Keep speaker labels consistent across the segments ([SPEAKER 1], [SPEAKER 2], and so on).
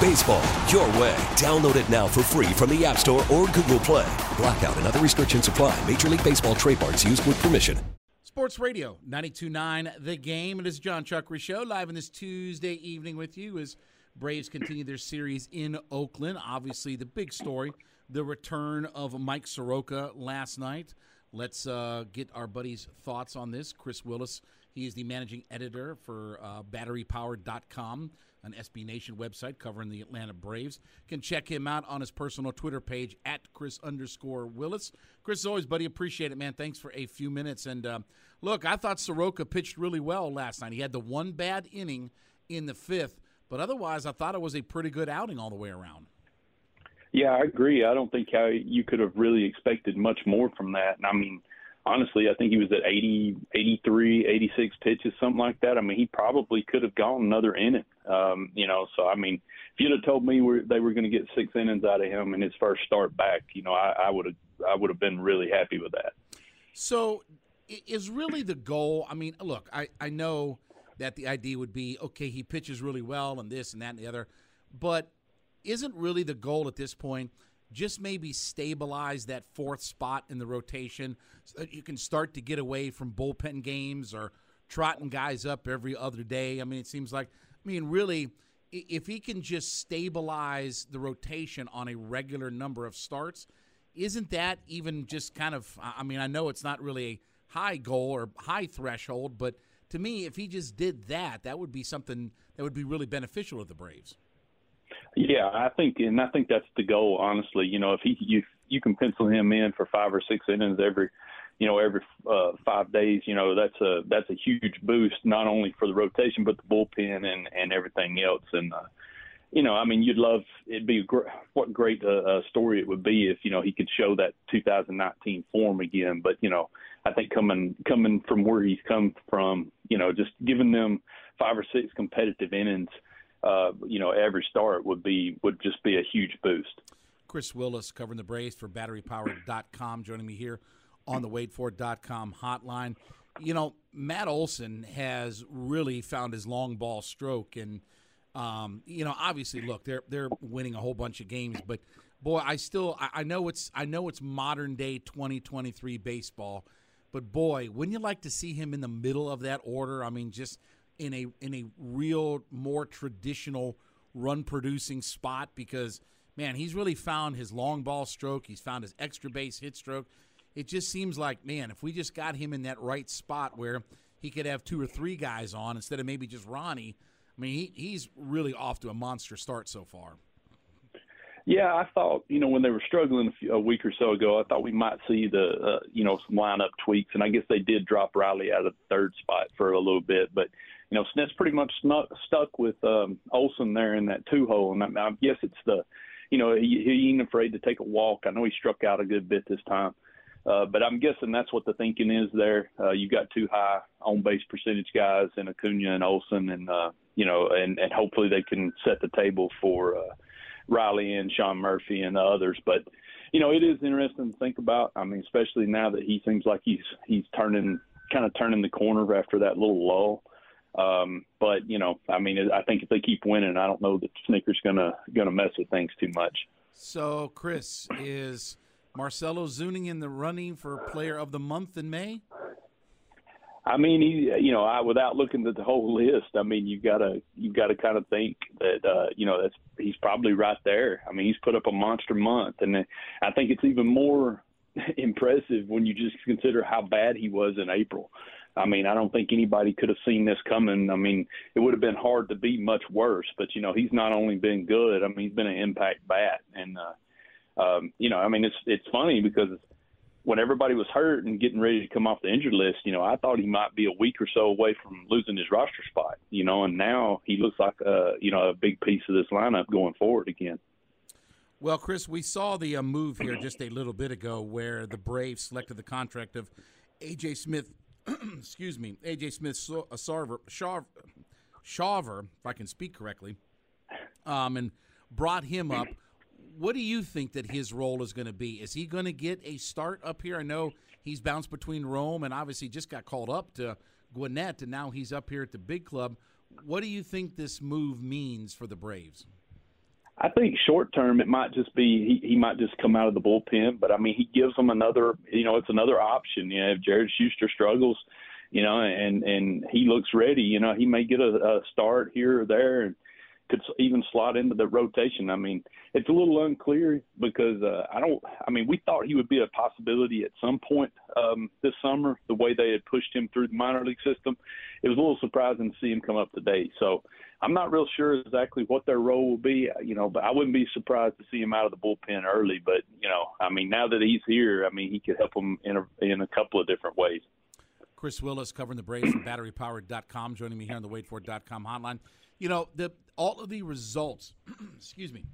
[SPEAKER 1] Baseball, your way. Download it now for free from the App Store or Google Play. Blackout and other restrictions apply. Major League Baseball trademarks used with permission.
[SPEAKER 2] Sports Radio 929 The Game. It is Jon Chuckery Show live on this Tuesday evening with you as Braves continue their series in Oakland. Obviously, the big story the return of Mike Soroka last night. Let's uh, get our buddy's thoughts on this. Kris Willis, he is the managing editor for uh, batterypower.com, an SB Nation website covering the Atlanta Braves. You can check him out on his personal Twitter page at Kris underscore Willis. Kris, as always, buddy, appreciate it, man. Thanks for a few minutes. And uh, look, I thought Soroka pitched really well last night. He had the one bad inning in the fifth, but otherwise, I thought it was a pretty good outing all the way around.
[SPEAKER 3] Yeah, I agree. I don't think how you could have really expected much more from that. And I mean, honestly, I think he was at 80, 83, 86 pitches, something like that. I mean, he probably could have gone another inning. Um, you know, so I mean, if you'd have told me we're, they were going to get six innings out of him in his first start back, you know, I, I would have, I would have been really happy with that.
[SPEAKER 2] So, is really the goal? I mean, look, I I know that the idea would be okay, he pitches really well and this and that and the other, but isn't really the goal at this point just maybe stabilize that fourth spot in the rotation so that you can start to get away from bullpen games or trotting guys up every other day. I mean, it seems like, I mean, really, if he can just stabilize the rotation on a regular number of starts, isn't that even just kind of, I mean, I know it's not really a high goal or high threshold, but to me, if he just did that, that would be something that would be really beneficial to the Braves.
[SPEAKER 3] Yeah, I think, and I think that's the goal. Honestly, you know, if he you you can pencil him in for five or six innings every, you know, every uh, five days, you know, that's a that's a huge boost not only for the rotation but the bullpen and and everything else. And uh, you know, I mean, you'd love it'd be a great, what great uh, uh, story it would be if you know he could show that 2019 form again. But you know, I think coming coming from where he's come from, you know, just giving them five or six competitive innings uh, you know, every start would be would just be a huge boost.
[SPEAKER 2] Kris Willis covering the Braves for BatteryPower.com, joining me here on the WadeFord.com hotline. You know, Matt Olson has really found his long ball stroke, and um, you know, obviously, look, they're they're winning a whole bunch of games, but boy, I still I, I know it's I know it's modern day 2023 baseball, but boy, wouldn't you like to see him in the middle of that order? I mean, just in a in a real more traditional run producing spot because man, he's really found his long ball stroke. He's found his extra base hit stroke. It just seems like, man, if we just got him in that right spot where he could have two or three guys on instead of maybe just Ronnie, I mean, he, he's really off to a monster start so far.
[SPEAKER 3] Yeah, I thought you know when they were struggling a, few, a week or so ago, I thought we might see the uh, you know some lineup tweaks, and I guess they did drop Riley out of the third spot for a little bit, but you know, Snit's pretty much snuck, stuck with um, Olson there in that two hole, and I, I guess it's the, you know, he, he ain't afraid to take a walk. I know he struck out a good bit this time, uh, but I'm guessing that's what the thinking is there. Uh, you got two high on base percentage guys in Acuna and Olson, and uh, you know, and and hopefully they can set the table for uh, Riley and Sean Murphy and the others, but. You know, it is interesting to think about. I mean, especially now that he seems like he's he's turning kind of turning the corner after that little lull. Um, but you know, I mean, I think if they keep winning, I don't know that Snitker's gonna gonna mess with things too much.
[SPEAKER 2] So, Kris, is Marcell Ozuna in the running for Player of the Month in May?
[SPEAKER 3] I mean, he, you know, I without looking at the whole list, I mean, you gotta you gotta kind of think that uh, you know that's he's probably right there. I mean, he's put up a monster month, and I think it's even more impressive when you just consider how bad he was in April. I mean, I don't think anybody could have seen this coming. I mean, it would have been hard to be much worse. But you know, he's not only been good. I mean, he's been an impact bat, and uh, um, you know, I mean, it's it's funny because when everybody was hurt and getting ready to come off the injured list, you know, I thought he might be a week or so away from losing his roster spot. You know, and now he looks like a you know a big piece of this lineup going forward again.
[SPEAKER 2] Well, Kris, we saw the uh, move here just a little bit ago where the Braves selected the contract of A.J. Smith excuse me, AJ Smith Sarver, Shaver, Shaver, if I can speak correctly, um, and brought him up. What do you think that his role is going to be? Is he going to get a start up here? I know he's bounced between Rome and obviously just got called up to Gwinnett, and now he's up here at the big club. What do you think this move means for the Braves?
[SPEAKER 3] I think short term it might just be he, he might just come out of the bullpen, but I mean he gives them another you know it's another option. You know if Jared Shuster struggles, you know and and he looks ready, you know he may get a, a start here or there and could even slot into the rotation. I mean it's a little unclear because uh, I don't. I mean we thought he would be a possibility at some point um, this summer. The way they had pushed him through the minor league system, it was a little surprising to see him come up today. So I'm not real sure exactly what their role will be, you know, but I wouldn't be surprised to see him out of the bullpen early. But you know, I mean, now that he's here, I mean, he could help them in a, in a couple of different ways.
[SPEAKER 2] Kris Willis covering the Braves from BatteryPowered.com, joining me here on the WadeFord.com hotline. You know, the all of the results, excuse me,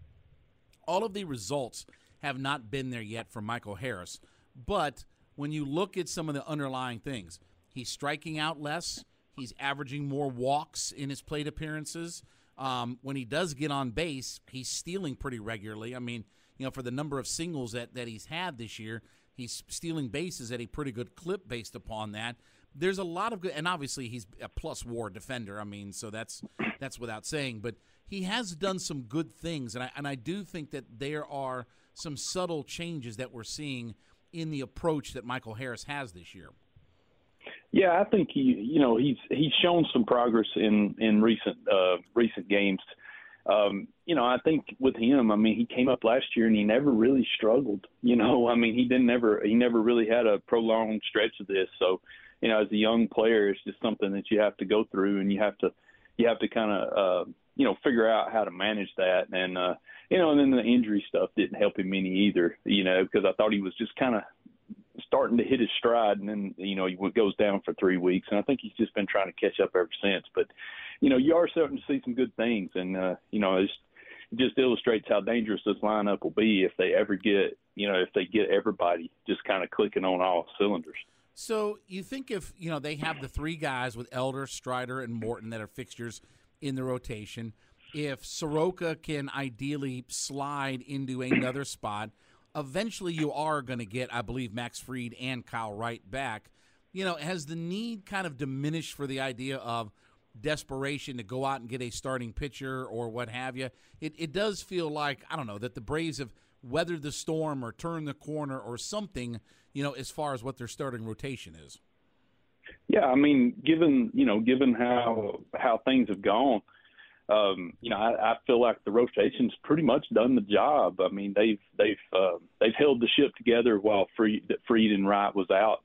[SPEAKER 2] all of the results have not been there yet for Michael Harris. But when you look at some of the underlying things, he's striking out less. He's averaging more walks in his plate appearances. Um, when he does get on base, he's stealing pretty regularly. I mean, you know, for the number of singles that, that he's had this year, he's stealing bases at a pretty good clip based upon that. There's a lot of good, and obviously he's a plus WAR defender. I mean, so that's that's without saying. But he has done some good things, and I and I do think that there are some subtle changes that we're seeing in the approach that Michael Harris has this year.
[SPEAKER 3] Yeah, I think he, you know, he's he's shown some progress in in recent uh, recent games. Um, you know, I think with him, I mean, he came up last year and he never really struggled. You know, I mean, he didn't ever he never really had a prolonged stretch of this. So, you know, as a young player, it's just something that you have to go through and you have to you have to kind of uh, you know figure out how to manage that and uh, you know, and then the injury stuff didn't help him any either. You know, because I thought he was just kind of starting to hit his stride, and then you know he goes down for three weeks, and I think he's just been trying to catch up ever since. But you know, you are starting to see some good things, and uh, you know, it's, it just illustrates how dangerous this lineup will be if they ever get you know if they get everybody just kind of clicking on all cylinders.
[SPEAKER 2] So you think if you know they have the three guys with Elder, Strider, and Morton that are fixtures in the rotation, if Soroka can ideally slide into another spot eventually you are going to get, I believe, Max Fried and Kyle Wright back. You know, has the need kind of diminished for the idea of desperation to go out and get a starting pitcher or what have you? It, it does feel like, I don't know, that the Braves have weathered the storm or turned the corner or something, you know, as far as what their starting rotation is.
[SPEAKER 3] Yeah, I mean, given you know, given how how things have gone, um, you know, I, I feel like the rotation's pretty much done the job. I mean, they've they've uh, they've held the ship together while Freed, Fried and Wright was out.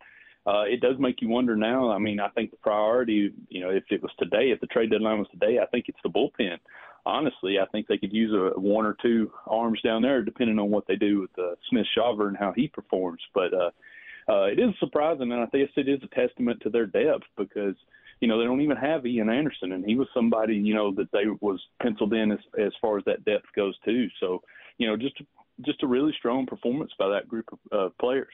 [SPEAKER 3] Uh, it does make you wonder now. I mean, I think the priority, you know, if it was today, if the trade deadline was today, I think it's the bullpen. Honestly, I think they could use a one or two arms down there, depending on what they do with uh, Smith Shawver and how he performs. But uh, uh, it is surprising, and I guess it is a testament to their depth because – you know, they don't even have Ian Anderson, and he was somebody, you know, that they was penciled in as as far as that depth goes too. So, you know, just just a really strong performance by that group of uh, players.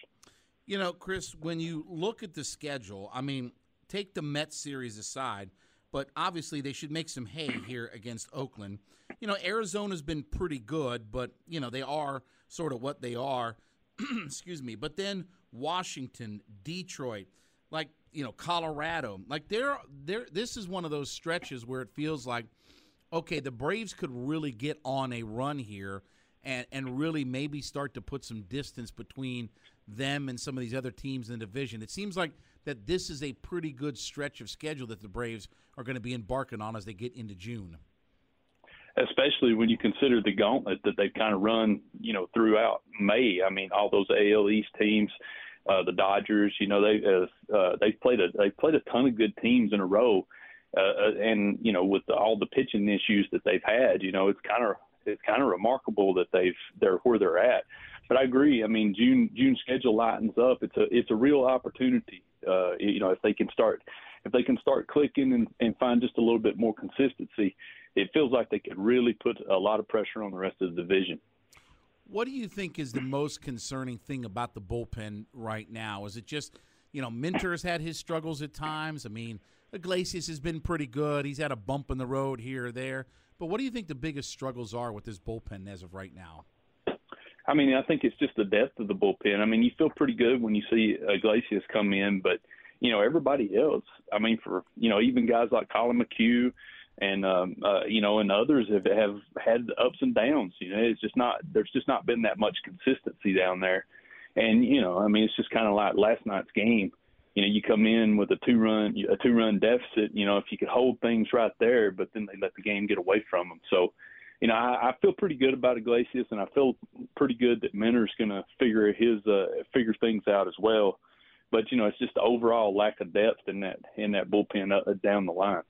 [SPEAKER 2] You know, Kris, when you look at the schedule, I mean, take the Mets series aside, but obviously they should make some hay here against Oakland. You know, Arizona's been pretty good, but you know they are sort of what they are. Excuse me, but then Washington, Detroit, like you know Colorado. Like they're there. This is one of those stretches where it feels like, okay, the Braves could really get on a run here, and and really maybe start to put some distance between them and some of these other teams in the division. It seems like that this is a pretty good stretch of schedule that the Braves are going to be embarking on as they get into June.
[SPEAKER 3] Especially when you consider the gauntlet that they've kind of run, you know, throughout May. I mean, all those AL East teams uh, the Dodgers. You know, they uh, uh, they played a they played a ton of good teams in a row, uh, uh, and you know, with all the pitching issues that they've had, you know, it's kind of it's kind of remarkable that they've they're where they're at. But I agree. I mean, June June schedule lightens up. It's a it's a real opportunity. Uh, you know, if they can start if they can start clicking and, and find just a little bit more consistency, it feels like they could really put a lot of pressure on the rest of the division.
[SPEAKER 2] What do you think is the most concerning thing about the bullpen right now? Is it just, you know, Minter's had his struggles at times? I mean, Iglesias has been pretty good. He's had a bump in the road here or there. But what do you think the biggest struggles are with this bullpen as of right now?
[SPEAKER 3] I mean, I think it's just the depth of the bullpen. I mean, you feel pretty good when you see Iglesias come in, but you know everybody else. I mean, for you know even guys like Collin McHugh and um, uh, you know, and others have have had ups and downs. You know, it's just not there's just not been that much consistency down there. And you know, I mean, it's just kind of like last night's game. You know, you come in with a two run a two run deficit. You know, if you could hold things right there, but then they let the game get away from them. So, you know, I, I feel pretty good about Iglesias, and I feel pretty good that Minter's going to figure his uh, figure things out as well. But you know, it's just the overall lack of depth in that in that bullpen uh, down the line.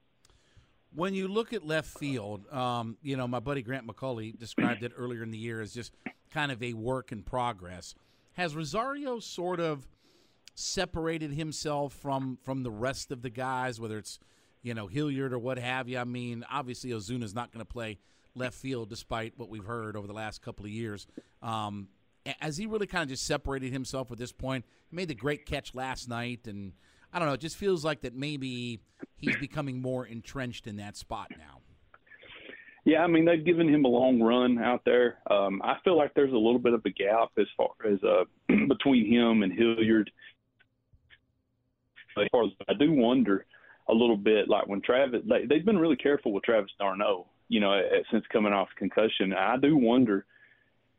[SPEAKER 2] When you look at left field, um, you know, my buddy Grant McAuley described it earlier in the year as just kind of a work in progress. Has Rosario sort of separated himself from from the rest of the guys, whether it's you know Hilliard or what have you? I mean, obviously Ozuna's not going to play left field, despite what we've heard over the last couple of years. Um, has he really kind of just separated himself at this point? He made the great catch last night, and I don't know. It just feels like that maybe he's becoming more entrenched in that spot now.
[SPEAKER 3] Yeah, I mean they've given him a long run out there. Um, I feel like there's a little bit of a gap as far as uh, between him and Hilliard. As far as I do wonder a little bit, like when Travis, they, they've been really careful with Travis d'Arnaud, you know, since coming off concussion. I do wonder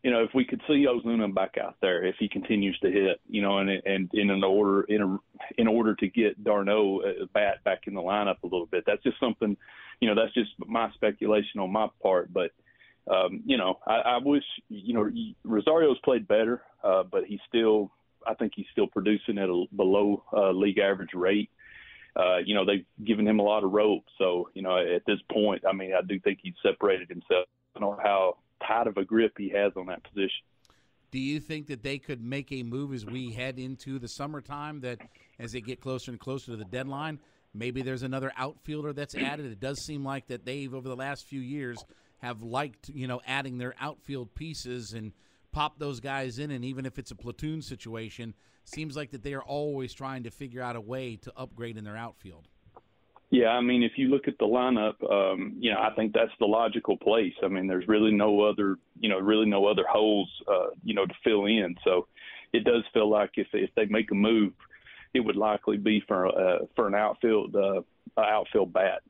[SPEAKER 3] you know, if we could see Ozuna back out there, if he continues to hit, you know, and and in an order in a in order to get d'Arnaud uh, bat back in the lineup a little bit, that's just something, you know, that's just my speculation on my part. But um, you know, I, I wish you know Rosario's played better, uh, but he's still, I think he's still producing at a below uh, league average rate. Uh, Uh, you know, they've given him a lot of rope, so you know, at this point, I mean, I do think he's separated himself. I don't know how tight of a grip he has on that position.
[SPEAKER 2] Do you think that they could make a move as we head into the summertime? That as they get closer and closer to the deadline, maybe there's another outfielder that's added. It does seem like that they've over the last few years have liked you know adding their outfield pieces and pop those guys in, and even if it's a platoon situation, seems like that they are always trying to figure out a way to upgrade in their outfield.
[SPEAKER 3] Yeah, I mean, if you look at the lineup, um, you know, I think that's the logical place. I mean, there's really no other, you know, really no other holes, uh, you know, to fill in. So it does feel like if if they make a move, it would likely be for uh, for an outfield uh, outfield bat.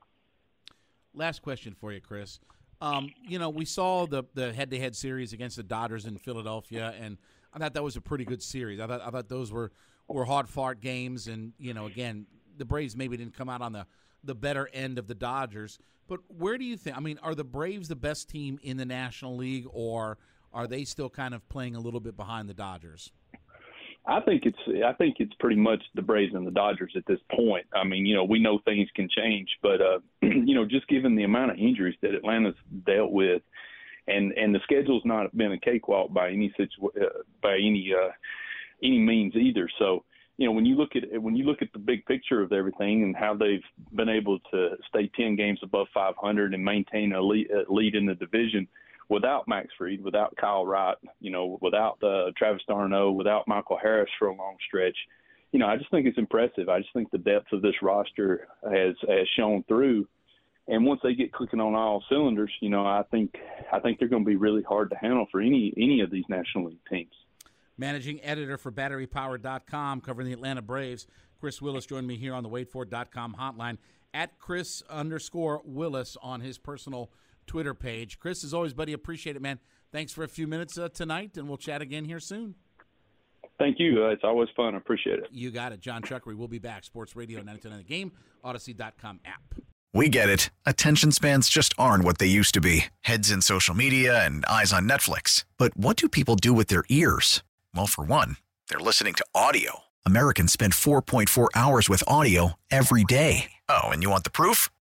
[SPEAKER 2] Last question for you, Kris. Um, you know, we saw the the head to head series against the Dodgers in Philadelphia, and I thought that was a pretty good series. I thought I thought those were were hard fought games, and you know, again, the Braves maybe didn't come out on the the better end of the Dodgers. But where do you think? I mean, are the Braves the best team in the National League, or are they still kind of playing a little bit behind the Dodgers?
[SPEAKER 3] I think it's I think it's pretty much the Braves and the Dodgers at this point. I mean, you know, we know things can change, but uh, you know, just given the amount of injuries that Atlanta's dealt with, and and the schedule's not been a cakewalk by any situ- uh, by any uh, any means either. So you know when you look at when you look at the big picture of everything and how they've been able to stay 10 games above 500 and maintain a lead, a lead in the division without Max Fried, without Kyle Wright, you know, without uh, Travis d'Arnaud, without Michael Harris for a long stretch. You know, I just think it's impressive. I just think the depth of this roster has has shown through. And once they get clicking on all cylinders, you know, I think I think they're going to be really hard to handle for any any of these National League teams
[SPEAKER 2] managing editor for BatteryPower.com, covering the Atlanta Braves. Kris Willis joined me here on the WadeFord.com hotline at Kris underscore Willis on his personal Twitter page. Kris, as always, buddy, appreciate it, man. Thanks for a few minutes uh, tonight, and we'll chat again here soon.
[SPEAKER 3] Thank you. Uh, it's always fun. I appreciate it.
[SPEAKER 2] You got it. Jon Chuckery will be back. Sports Radio 929 The Game, Audacy.com app.
[SPEAKER 4] We get it. Attention spans just aren't what they used to be heads in social media and eyes on Netflix. But what do people do with their ears? Well, for one, They're listening to audio. Americans spend 4.4 hours with audio every day. Oh, and you want the proof?